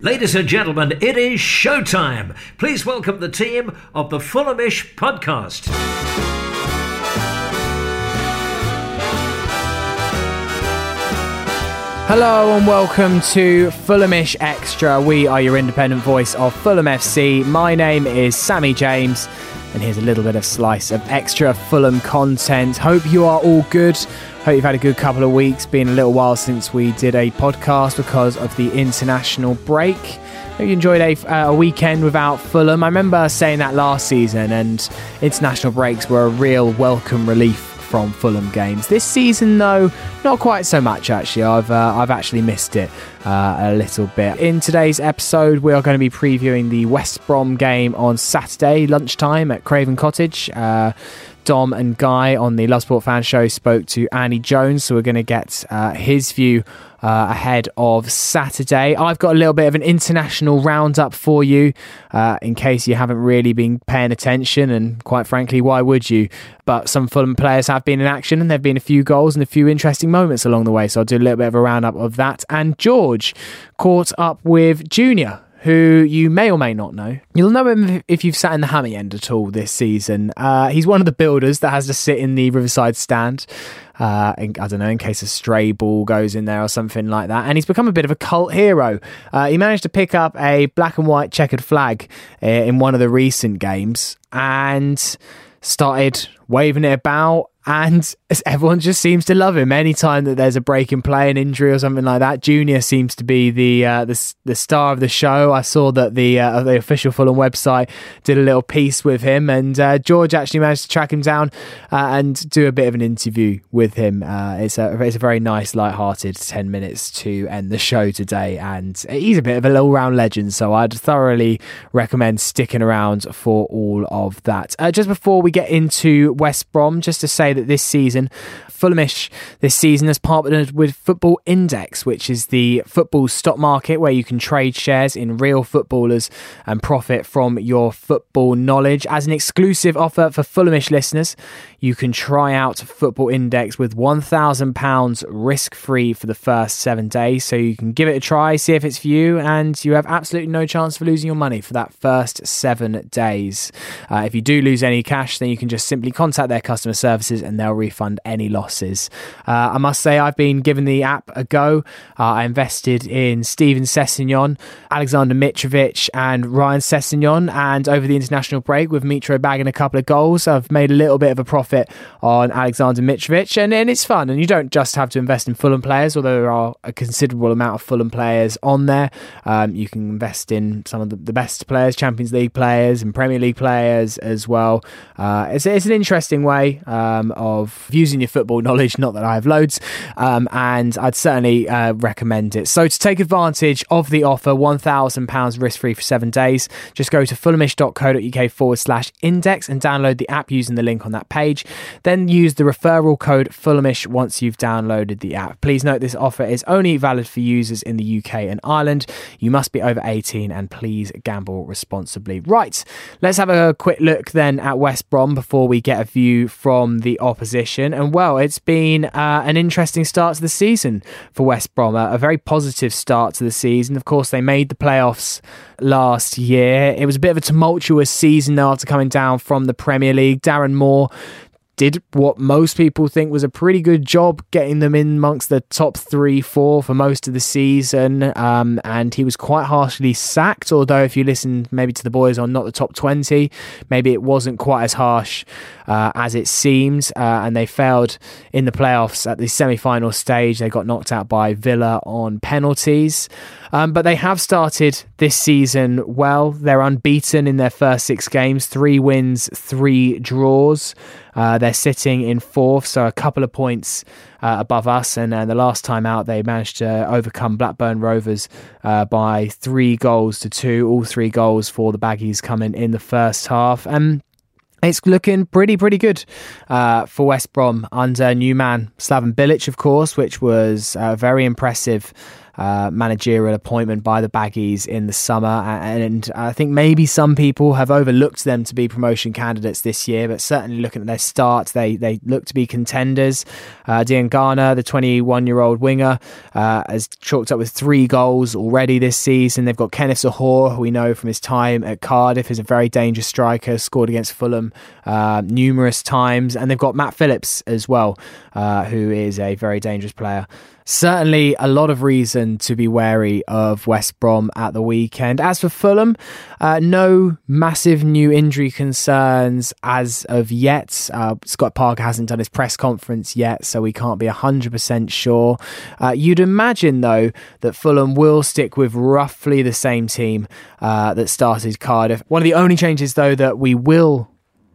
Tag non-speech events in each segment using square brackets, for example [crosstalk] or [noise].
Ladies and gentlemen, it is showtime. Please welcome the team of the Fulhamish podcast. Hello and welcome to Fulhamish Extra. We are your independent voice of Fulham FC. My name is Sammy James, and here's a little bit of slice of extra Fulham content. Hope you are all good. Hope you've had a good couple of weeks. Been a little while since we did a podcast because of the international break. Hope you enjoyed a, uh, a weekend without Fulham. I remember saying that last season, and international breaks were a real welcome relief from Fulham games. This season, though, not quite so much. Actually, I've uh, I've actually missed it uh, a little bit. In today's episode, we are going to be previewing the West Brom game on Saturday lunchtime at Craven Cottage. Dom and Guy on the Love Sport Fan Show spoke to Andy Jones, so we're going to get uh, his view uh, ahead of Saturday. I've got a little bit of an international roundup for you uh, in case you haven't really been paying attention, and quite frankly, why would you? But some Fulham players have been in action, and there have been a few goals and a few interesting moments along the way, so I'll do a little bit of a roundup of that. And George caught up with Junior who you may or may not know. You'll know him if you've sat in the hammy end at all this season. Uh, he's one of the builders that has to sit in the Riverside stand. Uh, in, I don't know, in case a stray ball goes in there or something like that. And he's become a bit of a cult hero. Uh, he managed to pick up a black and white checkered flag uh, in one of the recent games and started waving it about and everyone just seems to love him. Anytime that there's a break in play, an injury, or something like that, Junior seems to be the uh, the, the star of the show. I saw that the uh, the official Fulham website did a little piece with him, and uh, George actually managed to track him down uh, and do a bit of an interview with him. Uh, it's a it's a very nice, light-hearted ten minutes to end the show today, and he's a bit of a all round legend. So I'd thoroughly recommend sticking around for all of that. Uh, just before we get into West Brom, just to say that this season, Fulhamish this season has partnered with Football Index, which is the football stock market where you can trade shares in real footballers and profit from your football knowledge. As an exclusive offer for Fulhamish listeners, you can try out Football Index with £1,000 risk free for the first seven days. So you can give it a try, see if it's for you, and you have absolutely no chance of losing your money for that first seven days. Uh, if you do lose any cash, then you can just simply contact their customer services and they'll refund any losses. Uh, I must say, I've been giving the app a go. Uh, I invested in Steven Sessegnon, Alexander Mitrovic, and Ryan Sessegnon, and over the international break with Mitro bagging a couple of goals, I've made a little bit of a profit on Alexander Mitrovic, and, and it's fun. And you don't just have to invest in Fulham players, although there are a considerable amount of Fulham players on there. Um, you can invest in some of the, the, best players, Champions League players, and Premier League players as well. Uh, it's, it's an interesting way um, of using your football [laughs] knowledge. Not that I have loads, um, and I'd certainly uh, recommend it. So to take advantage of the offer, £1,000 risk free for seven days, just go to fulhamish.co.uk forward slash index and download the app using the link on that page. Then use the referral code Fulhamish once you've downloaded the app. Please note this offer is only valid for users in the UK and Ireland. You must be over 18 and please gamble responsibly. Right, let's have a quick look then at West Brom before we get a view from the opposition. And well, it's been uh, an interesting start to the season for West Brom, a, a very positive start to the season. Of course, they made the playoffs last year. It was a bit of a tumultuous season after coming down from the Premier League. Darren Moore did what most people think was a pretty good job getting them in amongst the top three, four for most of the season. Um, and he was quite harshly sacked. Although, if you listen maybe to the boys on not the top 20, maybe it wasn't quite as harsh uh, as it seems. Uh, and they failed in the playoffs at the semi final stage. They got knocked out by Villa on penalties. Um, but they have started this season well. They're unbeaten in their first six games, three wins, three draws. Uh, they're sitting in fourth, so a couple of points uh, above us. And uh, the last time out, they managed to overcome Blackburn Rovers uh, by three goals to two. All three goals for the Baggies coming in the first half. And it's looking pretty, pretty good uh, for West Brom under new man Slaven Bilic, of course, which was uh, very impressive uh, managerial appointment by the Baggies in the summer. And I think maybe some people have overlooked them to be promotion candidates this year, but certainly looking at their start, they, they look to be contenders. Uh, Diangana, the 21 year old winger, uh, has chalked up with three goals already this season. They've got Kenneth Zohore, who we know from his time at Cardiff, is a very dangerous striker, scored against Fulham uh, numerous times. And they've got Matt Phillips as well, uh, who is a very dangerous player certainly a lot of reason to be wary of West Brom at the weekend. As for Fulham, uh, no massive new injury concerns as of yet. Uh, Scott Parker hasn't done his press conference yet, so we can't be 100% sure. Uh, you'd imagine, though, that Fulham will stick with roughly the same team uh, that started Cardiff. One of the only changes, though, that we will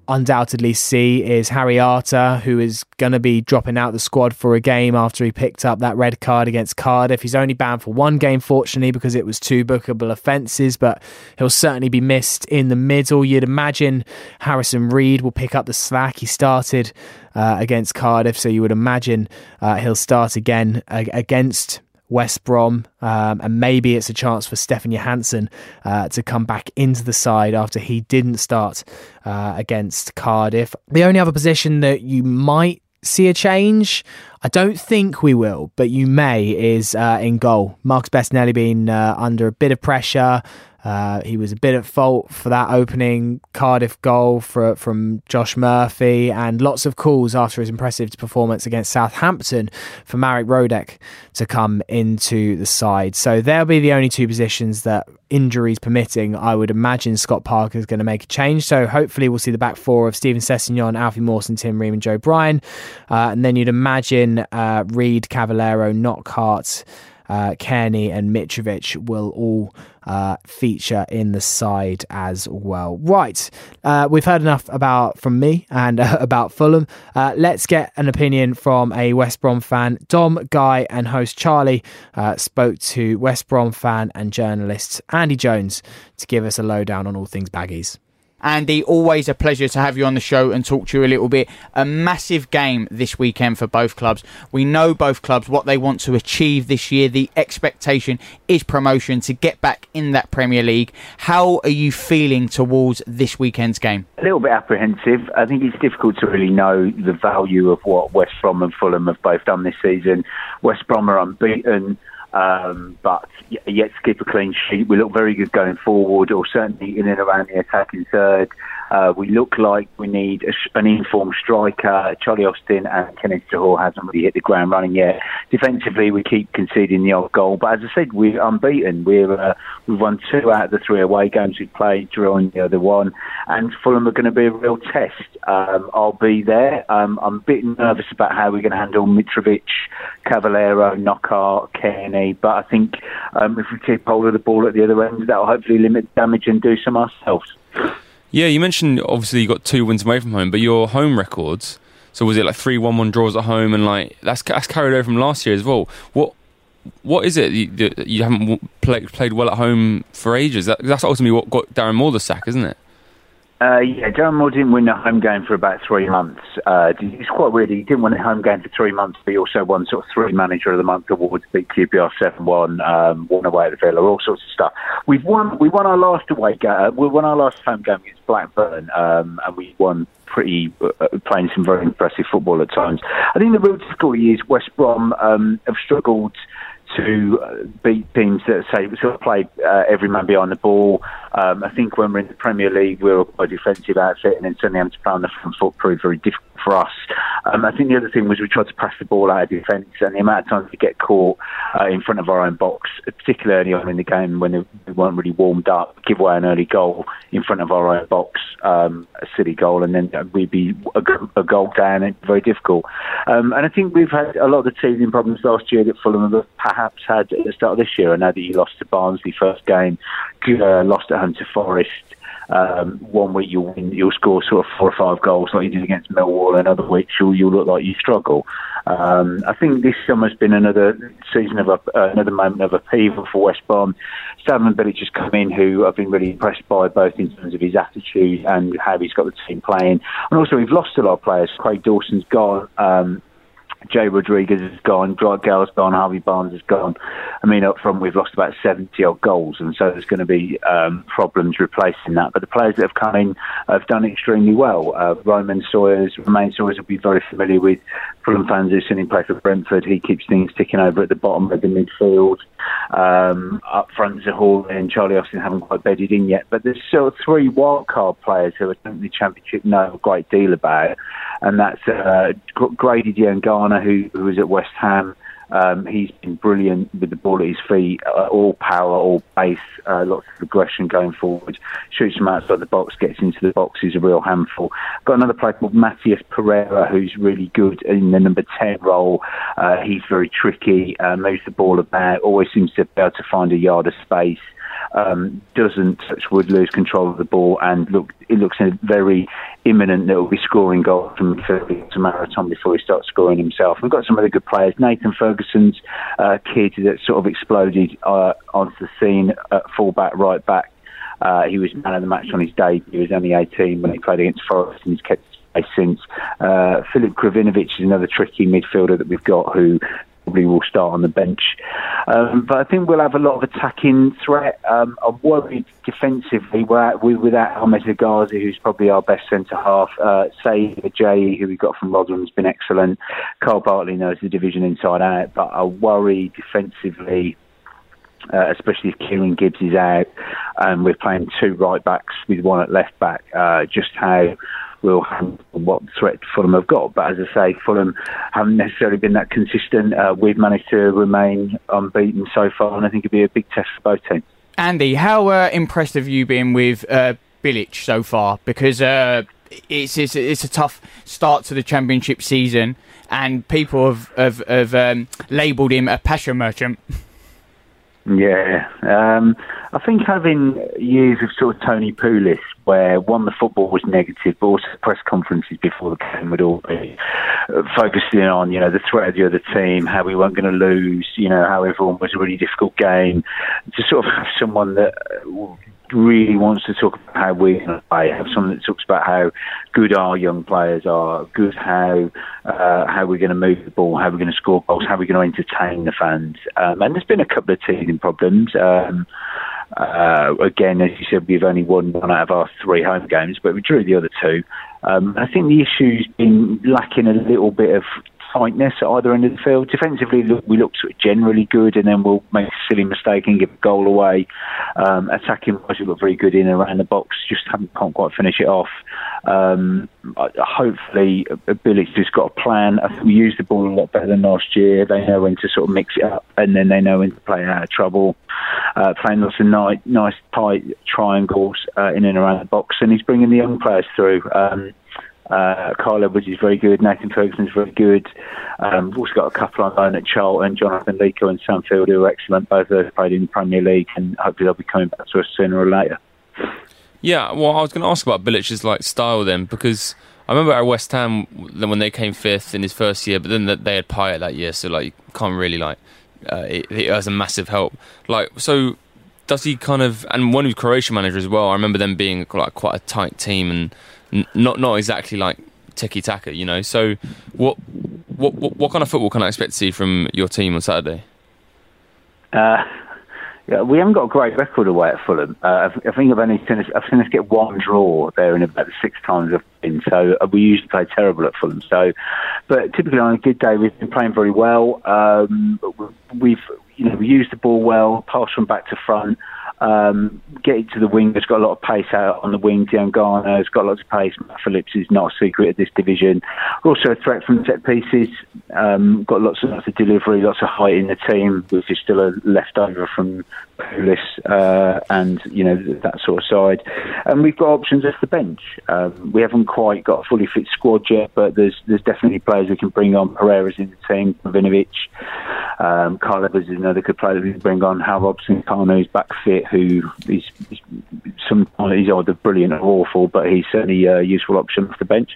undoubtedly see is Harry Arter, who is going to be dropping out the squad for a game after he picked up that red card against Cardiff. He's only banned for one game, fortunately, because it was two bookable offences, but he'll certainly be missed in the middle. You'd imagine Harrison Reed will pick up the slack. He started uh, against Cardiff, so you would imagine uh, he'll start again uh, against West Brom, um, and maybe it's a chance for Stefan Johansen uh, to come back into the side after he didn't start uh, against Cardiff. The only other position that you might see a change, I don't think we will, but you may, is uh, in goal. Marcus Bettinelli being uh, under a bit of pressure. Uh, he was a bit at fault for that opening Cardiff goal for, from Josh Murphy, and lots of calls after his impressive performance against Southampton for Marek Rodak to come into the side. So they'll be the only two positions that, injuries permitting, I would imagine Scott Parker is going to make a change. So hopefully we'll see the back four of Steven Sessegnon, Alfie Mawson, Tim Ream, and Joe Bryan. Uh, and then you'd imagine uh, Reed, Cavaleiro, Knockaert uh, Cairney and Mitrovic will all uh, feature in the side as well. Right, uh, we've heard enough about from me and uh, [laughs] about Fulham. Uh, let's get an opinion from a West Brom fan. Dom, Guy, and host Charlie uh, spoke to West Brom fan and journalist Andy Jones to give us a lowdown on all things baggies. Andy, always a pleasure to have you on the show and talk to you a little bit. A massive game this weekend for both clubs. We know both clubs what they want to achieve this year. The expectation is promotion to get back in that Premier League. How are you feeling towards this weekend's game? A little bit apprehensive. I think it's difficult to really know the value of what West Brom and Fulham have both done this season. West Brom are unbeaten. Um, but yet to keep a clean sheet. We look very good going forward, or certainly in and around the attacking third. Uh, we look like we need a, an informed striker. Charlie Austin and Kenneth Zohore hasn't really hit the ground running yet. Defensively, we keep conceding the odd goal, but as I said, we're unbeaten. We're uh, we've won two out of the three away games we've played, drawing the other one, and Fulham are going to be a real test. Um, I'll be there. Um, I'm a bit nervous about how we're going to handle Mitrovic, Cavaleiro, Knockaert, Cairney, but I think um, if we keep hold of the ball at the other end, that'll hopefully limit damage and do some ourselves. Yeah, you mentioned obviously you got two wins away from home, but your home records. So was it like three one-one draws at home, and like that's that's carried over from last year as well. What what is it you, you haven't played played well at home for ages? That, that's ultimately what got Darren Moore the sack, isn't it? Uh, yeah, Darren Moore didn't win a home game for about three months. Uh, it's quite weird. He didn't win a home game for three months, but he also won sort of three Manager of the Month awards, beat QPR seven one, um, won away at the Villa, all sorts of stuff. We've won. We won our last away game. Uh, we won our last home game against Blackburn, um, and we won pretty uh, playing some very impressive football at times. I think the real difficulty is West Brom um, have struggled to uh, beat teams that say of play uh, every man behind the ball. Um, I think when we're in the Premier League, we're a defensive outfit, and then suddenly having to play on the front foot proved very difficult for us. Um, I think the other thing was we tried to pass the ball out of defence, and the amount of times we get caught uh, in front of our own box, particularly early on in the game when we weren't really warmed up, give away an early goal in front of our own box, um, a silly goal, and then we'd be a, a goal down, and very difficult. Um, and I think we've had a lot of the teething problems last year that Fulham have perhaps had at the start of this year. I know that you lost to Barnsley first game, uh, lost at home to Forest. Um, one week you'll win, you'll score sort of four or five goals like you did against Millwall, and other weeks you'll, you'll look like you struggle. Um, I think this summer's been another season of a, uh, another moment of upheaval for West Brom. Slaven Bilic has come in, who I've been really impressed by, both in terms of his attitude and how he's got the team playing. And also, we've lost a lot of players. Craig Dawson's gone. Um, Jay Rodriguez has gone, Dwight Gayle's gone, Harvey Barnes has gone. I mean, up front we've lost about 70 odd goals, and so there's going to be um, problems replacing that. But the players that have come in have done extremely well. Uh, Romain Sawyers, Romain Sawyers will be very familiar with Fulham fans who've seen him play for Brentford. He keeps things ticking over at the bottom of the midfield. Um, up front, Zohore and Charlie Austin haven't quite bedded in yet, but there's still three wildcard players who I think the Championship know a great deal about, and that's uh, Grady Diangana, who, who was at West Ham. Um, he's been brilliant with the ball at his feet, uh, all power, all pace, uh, lots of aggression going forward. Shoots from outside the box, gets into the box, he's a real handful. Got another player called Matheus Pereira, who's really good in the number 10 role. Uh, he's very tricky, uh, moves the ball about, always seems to be able to find a yard of space um, doesn't touch would lose control of the ball, and look, it looks very imminent that he'll be scoring goals from Philly to Marathon before he starts scoring himself. We've got some other good players. Nathan Ferguson's uh, kid that sort of exploded uh, onto the scene at fullback, right back. Uh, he was man of the match on his day. He was only 18 when he played against Forest, and he's kept since. Uh, Filip Krovinovic is another tricky midfielder that we've got who probably will start on the bench. Um, but I think we'll have a lot of attacking threat. Um, I'm worried defensively. We're without Ahmed Hegazi, who's probably our best centre half. Uh, Semi Ajayi, who we got from Rotherham, has been excellent. Kyle Bartley knows the division inside out. But I worry defensively. Uh, especially if Kieran Gibbs is out, and we're playing two right backs with one at left back. Uh, just how will handle what threat Fulham have got. But as I say, Fulham haven't necessarily been that consistent. Uh, we've managed to remain unbeaten so far, and I think it'll be a big test for both teams. Andy, how uh, impressed have you been with uh, Bilic so far? Because uh, it's, it's it's a tough start to the championship season, and people have have, have um, labelled him a passion merchant. [laughs] Yeah, um, I think having years of sort of Tony Pulis, where one the football was negative, but also press conferences before the game would all be uh, focusing on you know the threat of the other team, how we weren't going to lose, you know how everyone was a really difficult game. To sort of have someone that uh, really wants to talk about how going to play. Have someone that talks about how good our young players are, good how uh, how we're going to move the ball, how we're going to score goals, how we're going to entertain the fans. Um, and there's been a couple of teething problems. Um, uh, again, as you said, we've only won one out of our three home games, but we drew the other two. Um, I think the issue's been lacking a little bit of tightness at either end of the field. Defensively, we look sort of generally good, and then we'll make a silly mistake and give a goal away. Um, attacking wise, we look very good in and around the box, just haven't can't quite finish it off. Um, hopefully, Bilic's just got a plan. I think we use the ball a lot better than last year. They know when to sort of mix it up, and then they know when to play out of trouble. Uh, playing lots of nice, nice tight triangles uh, in and around the box, and he's bringing the young players through. Um, uh, Kyle Edwards is very good. Nathan Ferguson is very good. Um, we've also got a couple on loan at Charlton, Jonathan Leko and Sam Field, who are excellent. Both those played in the Premier League, and hopefully they'll be coming back to us sooner or later. Yeah, well, I was going to ask about Bilic's like style then, because I remember at West Ham when they came fifth in his first year, but then they had Payet that year, so like you can't really like uh, it, it was a massive help. Like so, does he kind of and one of Croatian manager as well? I remember them being like quite a tight team and not not exactly like tiki taka, you know. So, what, what what what kind of football can I expect to see from your team on Saturday? Uh, yeah, we haven't got a great record away at Fulham. Uh, I think I've only seen us, I've seen us get one draw there in about six times I've been. So uh, we usually play terrible at Fulham. So, but typically on a good day, we've been playing very well. Um, we've you know we used the ball well, passed from back to front. Um, getting to the wing, has got a lot of pace out on the wing. Diangana has got lots of pace. Matt Phillips is not a secret of this division. Also a threat from set pieces. Um, got lots of, lots of delivery, lots of height in the team, which is still a leftover from Pulis uh, and you know that sort of side. And we've got options off the bench. Um, we haven't quite got a fully fit squad yet, but there's there's definitely players we can bring on. Pereira's in the team. Vinovic, um, Carl Evans is another good player that we can bring on. Hal Robson-Kanu's back fit, who is, is sometimes he's either brilliant or awful, but he's certainly a useful option off the bench.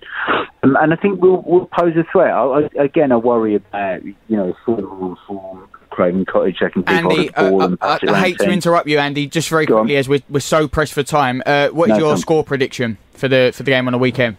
Um, and I think we'll, we'll pose a threat. I, I, again, I worry about you know form, form Craven Cottage. They can Andy, the ball uh, and I, pass it I hate to interrupt you, Andy. Just very Go on. quickly, as we're, we're so pressed for time. Uh, what is No, your Tom. score prediction for the for the game on the weekend?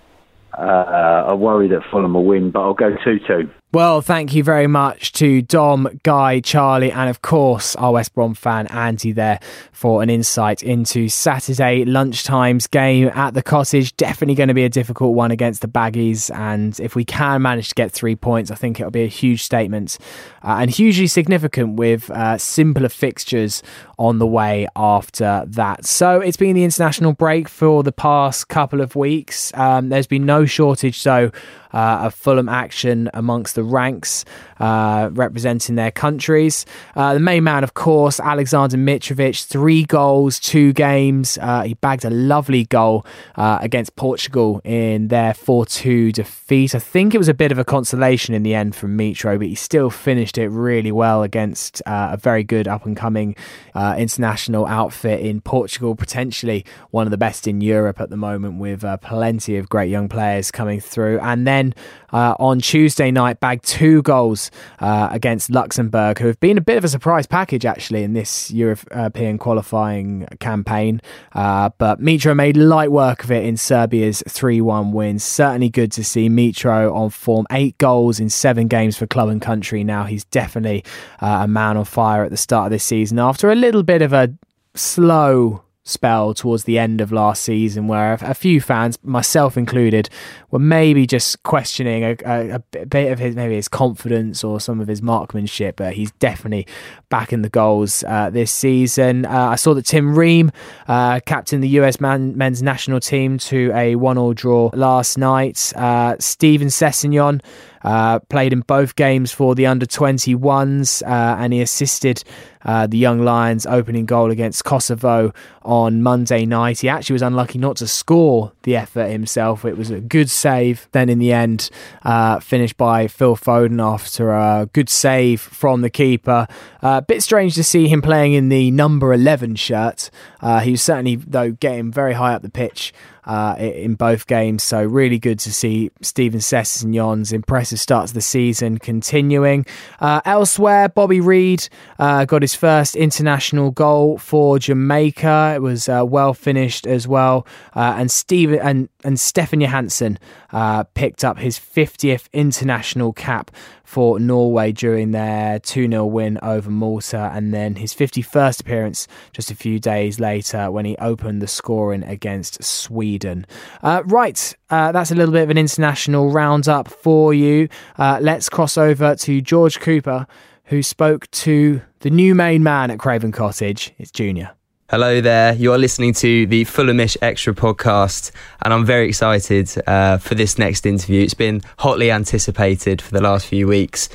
Uh, I worry that Fulham will win, but I'll go two-two. Well, thank you very much to Dom, Guy, Charlie, and of course our West Brom fan Andy there for an insight into Saturday lunchtime's game at the cottage. Definitely going to be a difficult one against the Baggies, and if we can manage to get three points, I think it'll be a huge statement uh, and hugely significant with uh, simpler fixtures on the way after that. So it's been the international break for the past couple of weeks. Um, there's been no shortage, though uh, of Fulham action amongst the ranks uh, representing their countries. Uh, the main man, of course, Alexander Mitrovic, three goals, two games. Uh, he bagged a lovely goal uh, against Portugal in their 4 2 defeat. I think it was a bit of a consolation in the end from Mitro, but he still finished it really well against a very good up and coming international outfit in Portugal, potentially one of the best in Europe at the moment, with plenty of great young players coming through. And then on Tuesday night bagged two goals uh, against Luxembourg, who have been a bit of a surprise package actually in this European qualifying campaign. Uh, but Mitro made light work of it in Serbia's 3 1 win. Certainly good to see Mitro on form. Eight goals in seven games for club and country now. He's definitely uh, a man on fire at the start of this season after a little bit of a slow spell towards the end of last season where a, few fans, myself included, were maybe just questioning a, a, a, bit of his maybe his confidence or some of his marksmanship. But he's definitely back in the goals uh, this season. Uh, I saw that Tim Ream uh, captained the US man, men's national team to a one-all draw last night. Uh, Steven Sessegnon uh, played in both games for the under 21s uh, and he assisted uh, the Young Lions opening goal against Kosovo on Monday night. He actually was unlucky not to score the effort himself. It was a good save. Then in the end, uh, finished by Phil Foden after a good save from the keeper. A uh, bit strange to see him playing in the number 11 shirt. Uh, he was certainly, though, getting very high up the pitch uh, in both games. So really good to see Steven Sessegnon's impressive start to the season continuing. Uh, elsewhere, Bobby Reid uh, got his first international goal for Jamaica. It was uh, well finished as well, uh, and Steven and and Stefan Johansen uh, picked up his 50th international cap for Norway during their 2 0 win over Malta, and then his 51st appearance just a few days later when he opened the scoring against Sweden. Uh, right, uh, that's a little bit of an international roundup for you. Uh, let's cross over to George Cooper, who spoke to the new main man at Craven Cottage. It's Junior. Hello there. You're listening to the Fulhamish Extra podcast, and I'm very excited uh, for this next interview. It's been hotly anticipated for the last few weeks.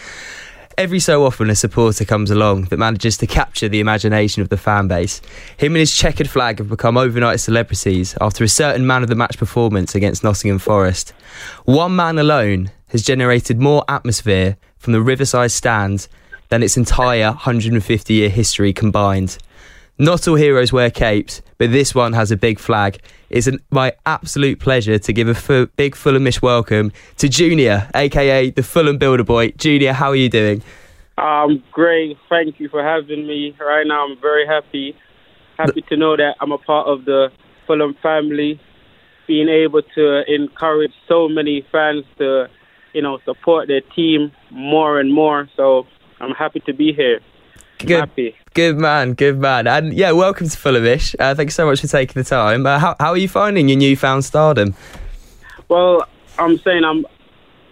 Every so often, a supporter comes along that manages to capture the imagination of the fan base. Him and his checkered flag have become overnight celebrities after a certain man of the match performance against Nottingham Forest. One man alone has generated more atmosphere from the Riverside stand than its entire 150 year history combined. Not all heroes wear capes, but this one has a big flag. It's an, my absolute pleasure to give a big Fulhamish welcome to Junior, aka the Fulham Builder Boy. Junior, how are you doing? I'm great. Thank you for having me. Right now, I'm very happy. Happy to know that I'm a part of the Fulham family. Being able to encourage so many fans to, you know, support their team more and more. So I'm happy to be here. Good, happy. good man, good man, and yeah, welcome to Fulhamish. Uh, thank you so much for taking the time. Uh, how how are you finding your newfound stardom? Well, I'm saying I'm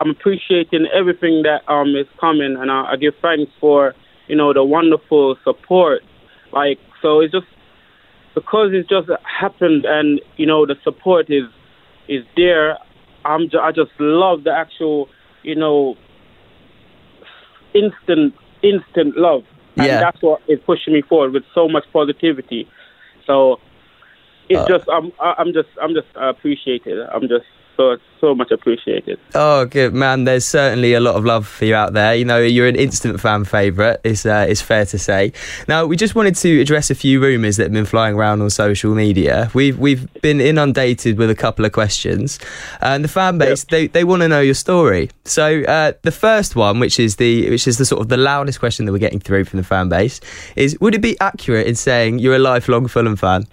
I'm appreciating everything that um is coming, and I, I give thanks for you know the wonderful support. Like so, it's just because it's just happened, and you know the support is is there. I'm ju- I just love the actual you know instant instant love and Yeah. that's what is pushing me forward with so much positivity. So it's Uh, just I'm I'm just I'm just appreciated. I'm just so so much appreciated. Oh, good man. There's certainly a lot of love for you out there. You know, you're an instant fan favourite. It's uh, it's fair to say. Now, we just wanted to address a few rumours that have been flying around on social media. We've we've been inundated with a couple of questions, and the fan base they, they want to know your story. So uh, the first one, which is the which is the sort of the loudest question that we're getting through from the fan base, is would it be accurate in saying you're a lifelong Fulham fan?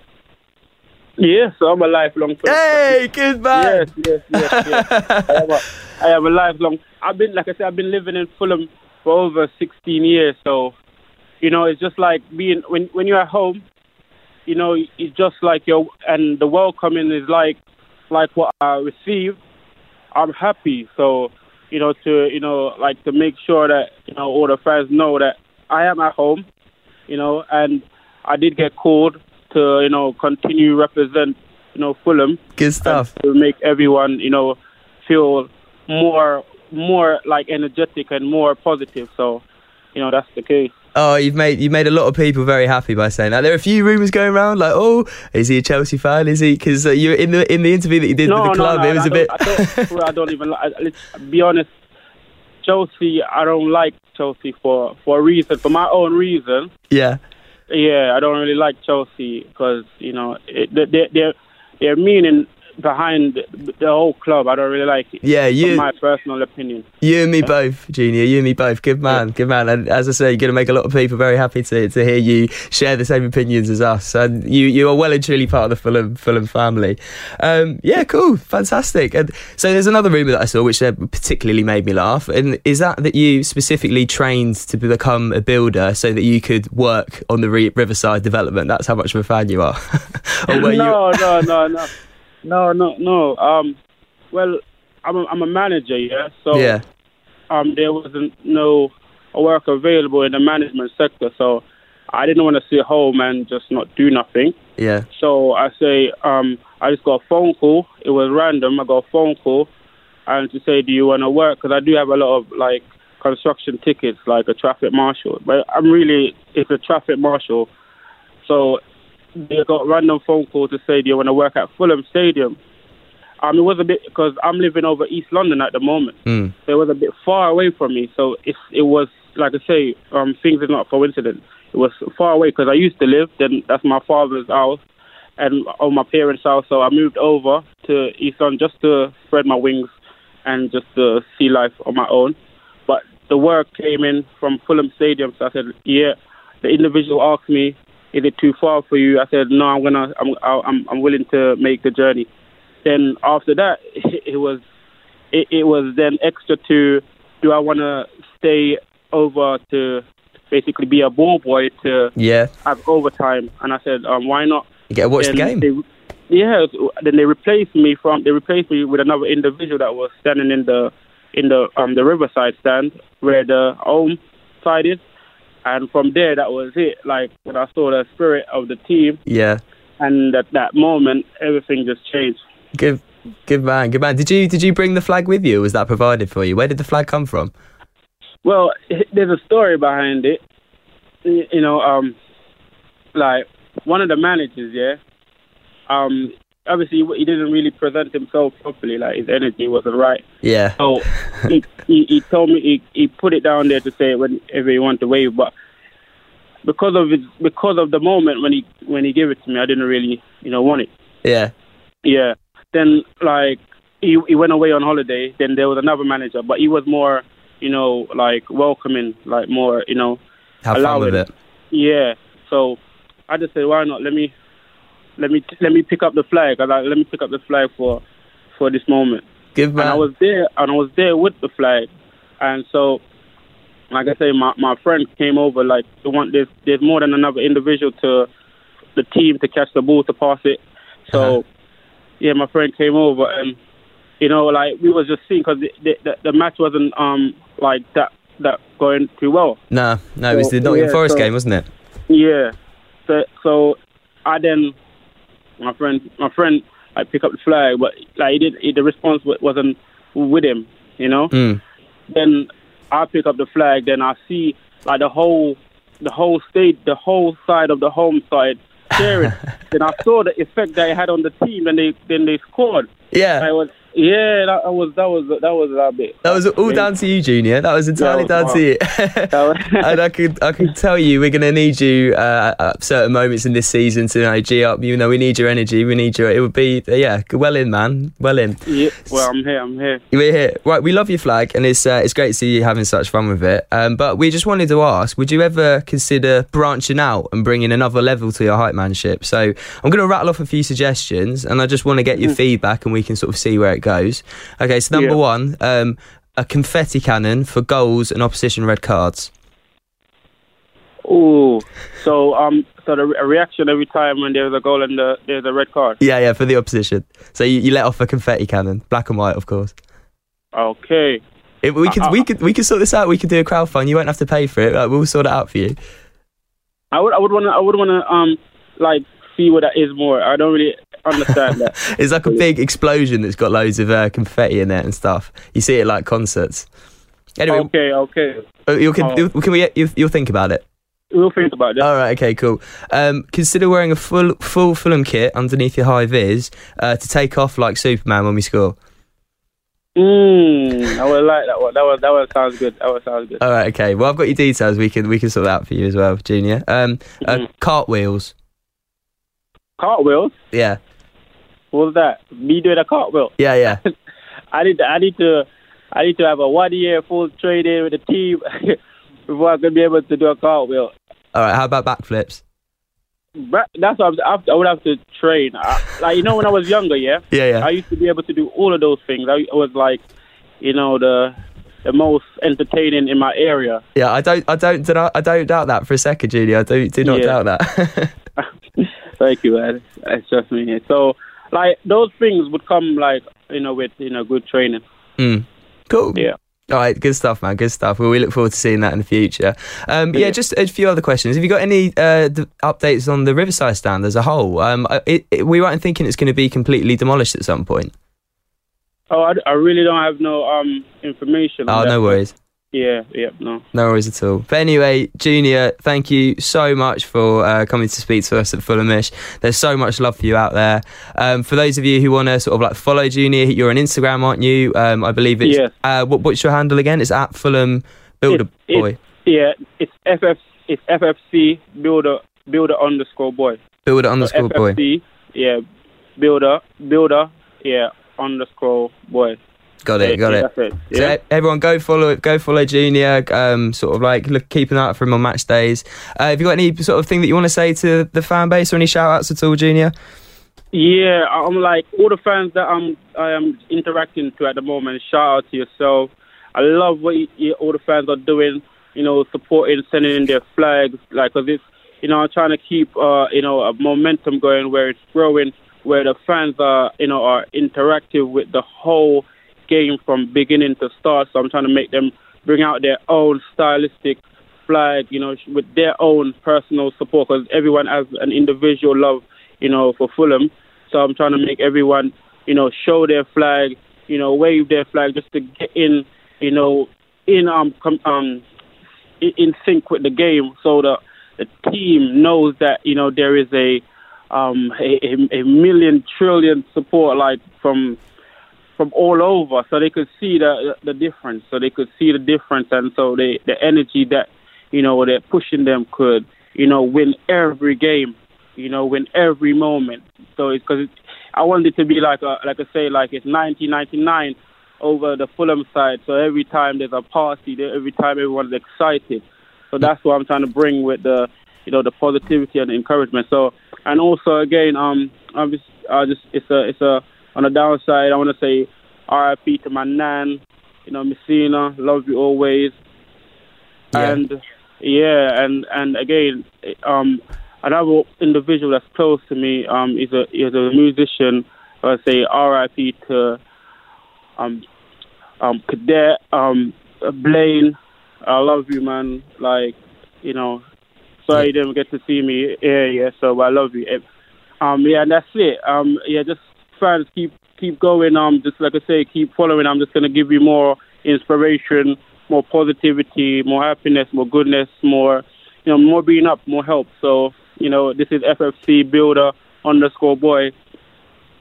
Yes, I'm a lifelong. Hey, good man. Yes, yes, yes, yes. [laughs] I, am a, I am a lifelong. I've been like I said, I've been living in Fulham for over 16 years. So, you know, it's just like being when when you're at home. You know, it's just like your and the welcoming is like like what I receive. I'm happy. So, you know, to you know, like to make sure that you know all the fans know that I am at home. You know, and I did get called to you know continue represent you know Fulham. Good stuff. To make everyone you know feel more more like energetic and more positive. So, you know, that's the case. Oh, you've made you made a lot of people very happy by saying that. There are a few rumours going around, like, oh, is he a Chelsea fan? Is he? Because uh, you in the in the interview that you did no, with the club, no, no, it was I a bit. I don't, I don't even. I, let's be honest. Chelsea, I don't like Chelsea for for a reason, for my own reason. yeah, Yeah, I don't really like Chelsea because you know it, they they're they're meaning behind the, whole club. I don't really like it. yeah. You my personal opinion. you and me both, Junior. You and me both. Good man, good man. And as I say, you're going to make a lot of people very happy to to hear you share the same opinions as us. And you you are well and truly part of the Fulham Fulham family. Um, yeah, cool, fantastic. And so there's another rumour that I saw which uh, particularly made me laugh. And is that that you specifically trained to become a builder so that you could work on the Riverside development? That's how much of a fan you are. [laughs] were you? no, no, no, no, no, no. Um, well, I'm a, I'm a manager, yeah. So Yeah. um, there wasn't no work available in the management sector, so I didn't want to sit home and just not do nothing. Yeah. So I say, um, I just got a phone call. It was random. I got a phone call, and to say, do you want to work? Because I do have a lot of like construction tickets, like a traffic marshal. But I'm really, it's a traffic marshal. So they got random phone calls to say, do you want to work at Fulham Stadium? Um, it was a bit because I'm living over East London at the moment. Mm. So it was a bit far away from me. So it's, it was like I say, um, things are not coincidence. It was far away because I used to live. Then that's my father's house and on my parents' house. So I moved over to East London just to spread my wings and just to see life on my own. But the work came in from Fulham Stadium, so I said, yeah. The individual asked me, "Is it too far for you?" I said, "No, I'm gonna, I'm, I'm, I'm willing to make the journey." Then after that, [laughs] it was, it, it was then extra to, do I want to stay over to basically be a ball boy to Yeah. have overtime? And I said, um, why not? You get to watch the game. They, yeah, then they replaced me from they replaced me with another individual that was standing in the in the um the Riverside stand where the home side is, and from there that was it. Like when I saw the spirit of the team, Yeah. and at that moment everything just changed. Good, good man, good man. Did you did you bring the flag with you? Was that provided for you? Where did the flag come from? Well, there's a story behind it. You know, um, like one of the managers, yeah. Um, obviously he didn't really present himself properly. Like his energy wasn't right. Yeah, So he, he he told me he, he put it down there to say it whenever he wanted to wave, but because of it, because of the moment when he when he gave it to me, I didn't really you know want it. yeah, Yeah. Then like he he went away on holiday. Then there was another manager, but he was more you know like welcoming, like more you know have Allow fun with it. it. yeah. So I just said why not? Let me let me let me pick up the flag. I like let me pick up the flag for for this moment. Good and I was there, and I was there with the flag, and so, like I say, my my friend came over. Like, the one there's there's more than another individual to the team to catch the ball to pass it. So, Uh-huh. yeah, my friend came over, and you know, like we was just seeing because the, the the the match wasn't um like that that going too well. no, no, it was the So, Nottingham yeah, Forest so- game, wasn't it? Yeah. So so I then my friend my friend like pick up the flag, but like he did he, the response wasn't with him, you know. Mm. Then I pick up the flag, then I see like the whole the whole state the whole side of the home side cheering. [laughs] then I saw the effect that it had on the team, and they then they scored. Yeah, I was yeah, that was that was that was a bit. that was all down to you, Junior. That was entirely Yeah, down to you. [laughs] [laughs] And I could I could tell you we're going to need you uh, at certain moments in this season to you know, G up. You know, we need your energy. We need your. It would be yeah, well in, man, well in. yeah, well, I'm here. I'm here. We're here, right? We love your flag, and it's uh, it's great to see you having such fun with it. Um, but we just wanted to ask: Would you ever consider branching out and bringing another level to your hype manship? So I'm going to rattle off a few suggestions, and I just want to get your feedback, and we can sort of see where it goes. Okay, so number Yeah. one, um, a confetti cannon for goals and opposition red cards. Ooh, so um, so the re- a reaction every time when there's a goal and the, there's a red card. Yeah, yeah, for the opposition. So you, you let off a confetti cannon, black and white, of course. Okay. It, we could Uh, we could we could sort this out. We could do a crowdfund. You won't have to pay for it. Like, we'll sort it out for you. I would I would wanna I would wanna um like see what that is more. I don't really understand that. [laughs] It's like a big explosion that's got loads of uh, confetti in it and stuff. You see it like concerts. Anyway, Okay, okay. you can you, can we you, you'll think about it. We'll think about that. All right, okay, cool. Um, consider wearing a full full Fulham kit underneath your high vis uh, to take off like Superman when we score. Mm, I would like that one. That one that one sounds good. That one sounds good. All right, okay. Well, I've got your details. We can we can sort that out for you as well, Junior. Um, uh, Mhm. cartwheels. Cartwheels? Yeah, What was that? Me doing a cartwheel. yeah, yeah. [laughs] I need to, I need to I need to have a one year full training with the team [laughs] before I can be able to do a cartwheel. All right. How about backflips? That's what I'm, I would have to train. I, like you know, when I was younger, yeah, [laughs] Yeah, yeah. I used to be able to do all of those things. I was like, you know, the the most entertaining in my area. Yeah, I don't, I don't, I don't doubt that for a second, Junior. I do, do not Yeah. doubt that. Thank you, man. It's just me. So, like those things would come like you know with you know good training. mm. Cool. Yeah. All right, good stuff, man. Good stuff. Well, we look forward to seeing that in the future. Um, yeah, Yeah. just a few other questions. Have you got any uh, d- updates on the Riverside stand as a whole? Um, I- it, it, we weren't thinking it's going to be completely demolished at some point. Oh, I, I really don't have no um information. on Oh, no worries. Yeah, yeah, no. No worries at all. But anyway, Junior, thank you so much for uh, coming to speak to us at Fulhamish. There's so much love for you out there. Um, for those of you who want to sort of like follow Junior, you're on Instagram, aren't you? Um, I believe it's. Yes. Uh, what, what's your handle again? It's at Fulham Builder It- it- Boy. Yeah, it's FF, it's FFC builder builder underscore boy. Builder So underscore boy. Yeah, builder builder, yeah, underscore boy. Got it, got yeah, it. It. Yeah. e- everyone go follow go follow Junior. Um, sort of like look, keep an eye out for him on match days. Uh, have you got any sort of thing that you want to say to the fan base or any shout outs at all, Junior? Yeah, I'm like all the fans that I'm I am interacting to at the moment. Shout out to yourself. I love what you, you, all the fans are doing. You know, supporting, sending in their flags. Like, cause it's you know, I'm trying to keep uh you know a momentum going where it's growing, where the fans are you know are interactive with the whole game from beginning to start. So I'm trying to make them bring out their own stylistic flag, you know, with their own personal support because everyone has an individual love, you know, for Fulham. So I'm trying to make everyone, you know, show their flag, you know, wave their flag just to get in, you know, in um com- um in, sync with the game, so that the team knows that you know there is a um a, a million trillion support like from from all over, so they could see the the difference. So they could see the difference, and so they the energy that you know they're pushing them could you know win every game, you know win every moment. So it's because I want it to be like a like I say like it's 1999 over the Fulham side. So every time there's a party, every time everyone's excited. So that's what I'm trying to bring with the you know the positivity and the encouragement. So and also again um I'm just I just it's a it's a on the downside I want to say R.I.P. to my nan, you know Messina, love you always. Yeah. And yeah, and and again, um, another individual that's close to me um is a is a musician. I say R.I.P. to um um Cadet um Blaine. I love you, man. Like you know, sorry you didn't get to see me here, yeah. So I love you. Um, yeah, and that's it. Um, yeah, just fans keep keep going. Um, just like I say, keep following. I'm just gonna give you more inspiration, more positivity, more happiness, more goodness, more you know, more being up, more help. So you know, this is FFC Builder underscore boy.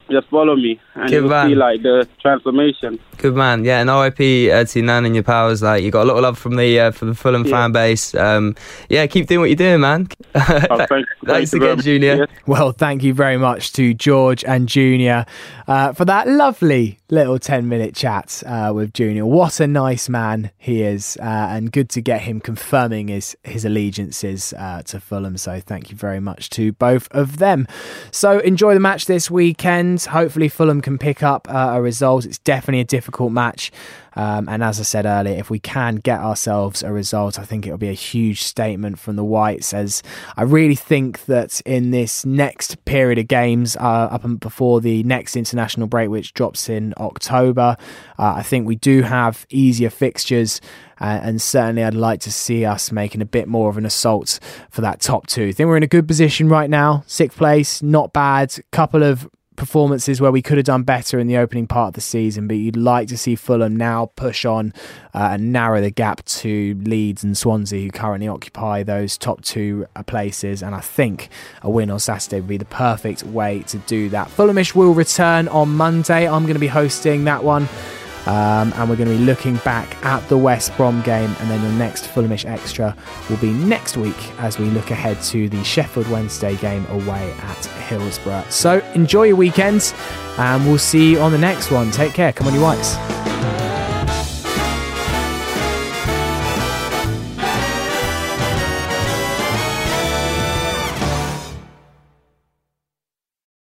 Just follow me, and Good you'll man. see like the transformation. Good man, yeah. And RIP uh, to Nan and your powers. Like you got a lot of love from the uh, from the Fulham Yeah. fan base. Um, yeah, keep doing what you're doing, man. [laughs] Oh, thank- Thanks thank you again, much. Junior. Yes. Well, thank you very much to George and Junior uh, for that lovely little 10 minute chat uh, with Junior. What a nice man he is, uh, and good to get him confirming his, his allegiances uh, to Fulham. So, thank you very much to both of them. So, enjoy the match this weekend. Hopefully, Fulham can pick up uh, a result. It's definitely a difficult match. Um, and as I said earlier, if we can get ourselves a result, I think it'll be a huge statement from the Whites. As I really think that in this next period of games, uh, up before the next international break, which drops in October, uh, I think we do have easier fixtures. Uh, and certainly, I'd like to see us making a bit more of an assault for that top two. I think we're in a good position right now. Sixth place, not bad. Couple of performances where we could have done better in the opening part of the season, but you'd like to see Fulham now push on uh, and narrow the gap to Leeds and Swansea, who currently occupy those top two uh, places. And I think a win on Saturday would be the perfect way to do that. Fulhamish will return on Monday. I'm going to be hosting that one. Um, and we're going to be looking back at the West Brom game, and then your next Fulhamish Extra will be next week as we look ahead to the Sheffield Wednesday game away at Hillsborough. So enjoy your weekends, and we'll see you on the next one. Take care. Come on, you whites.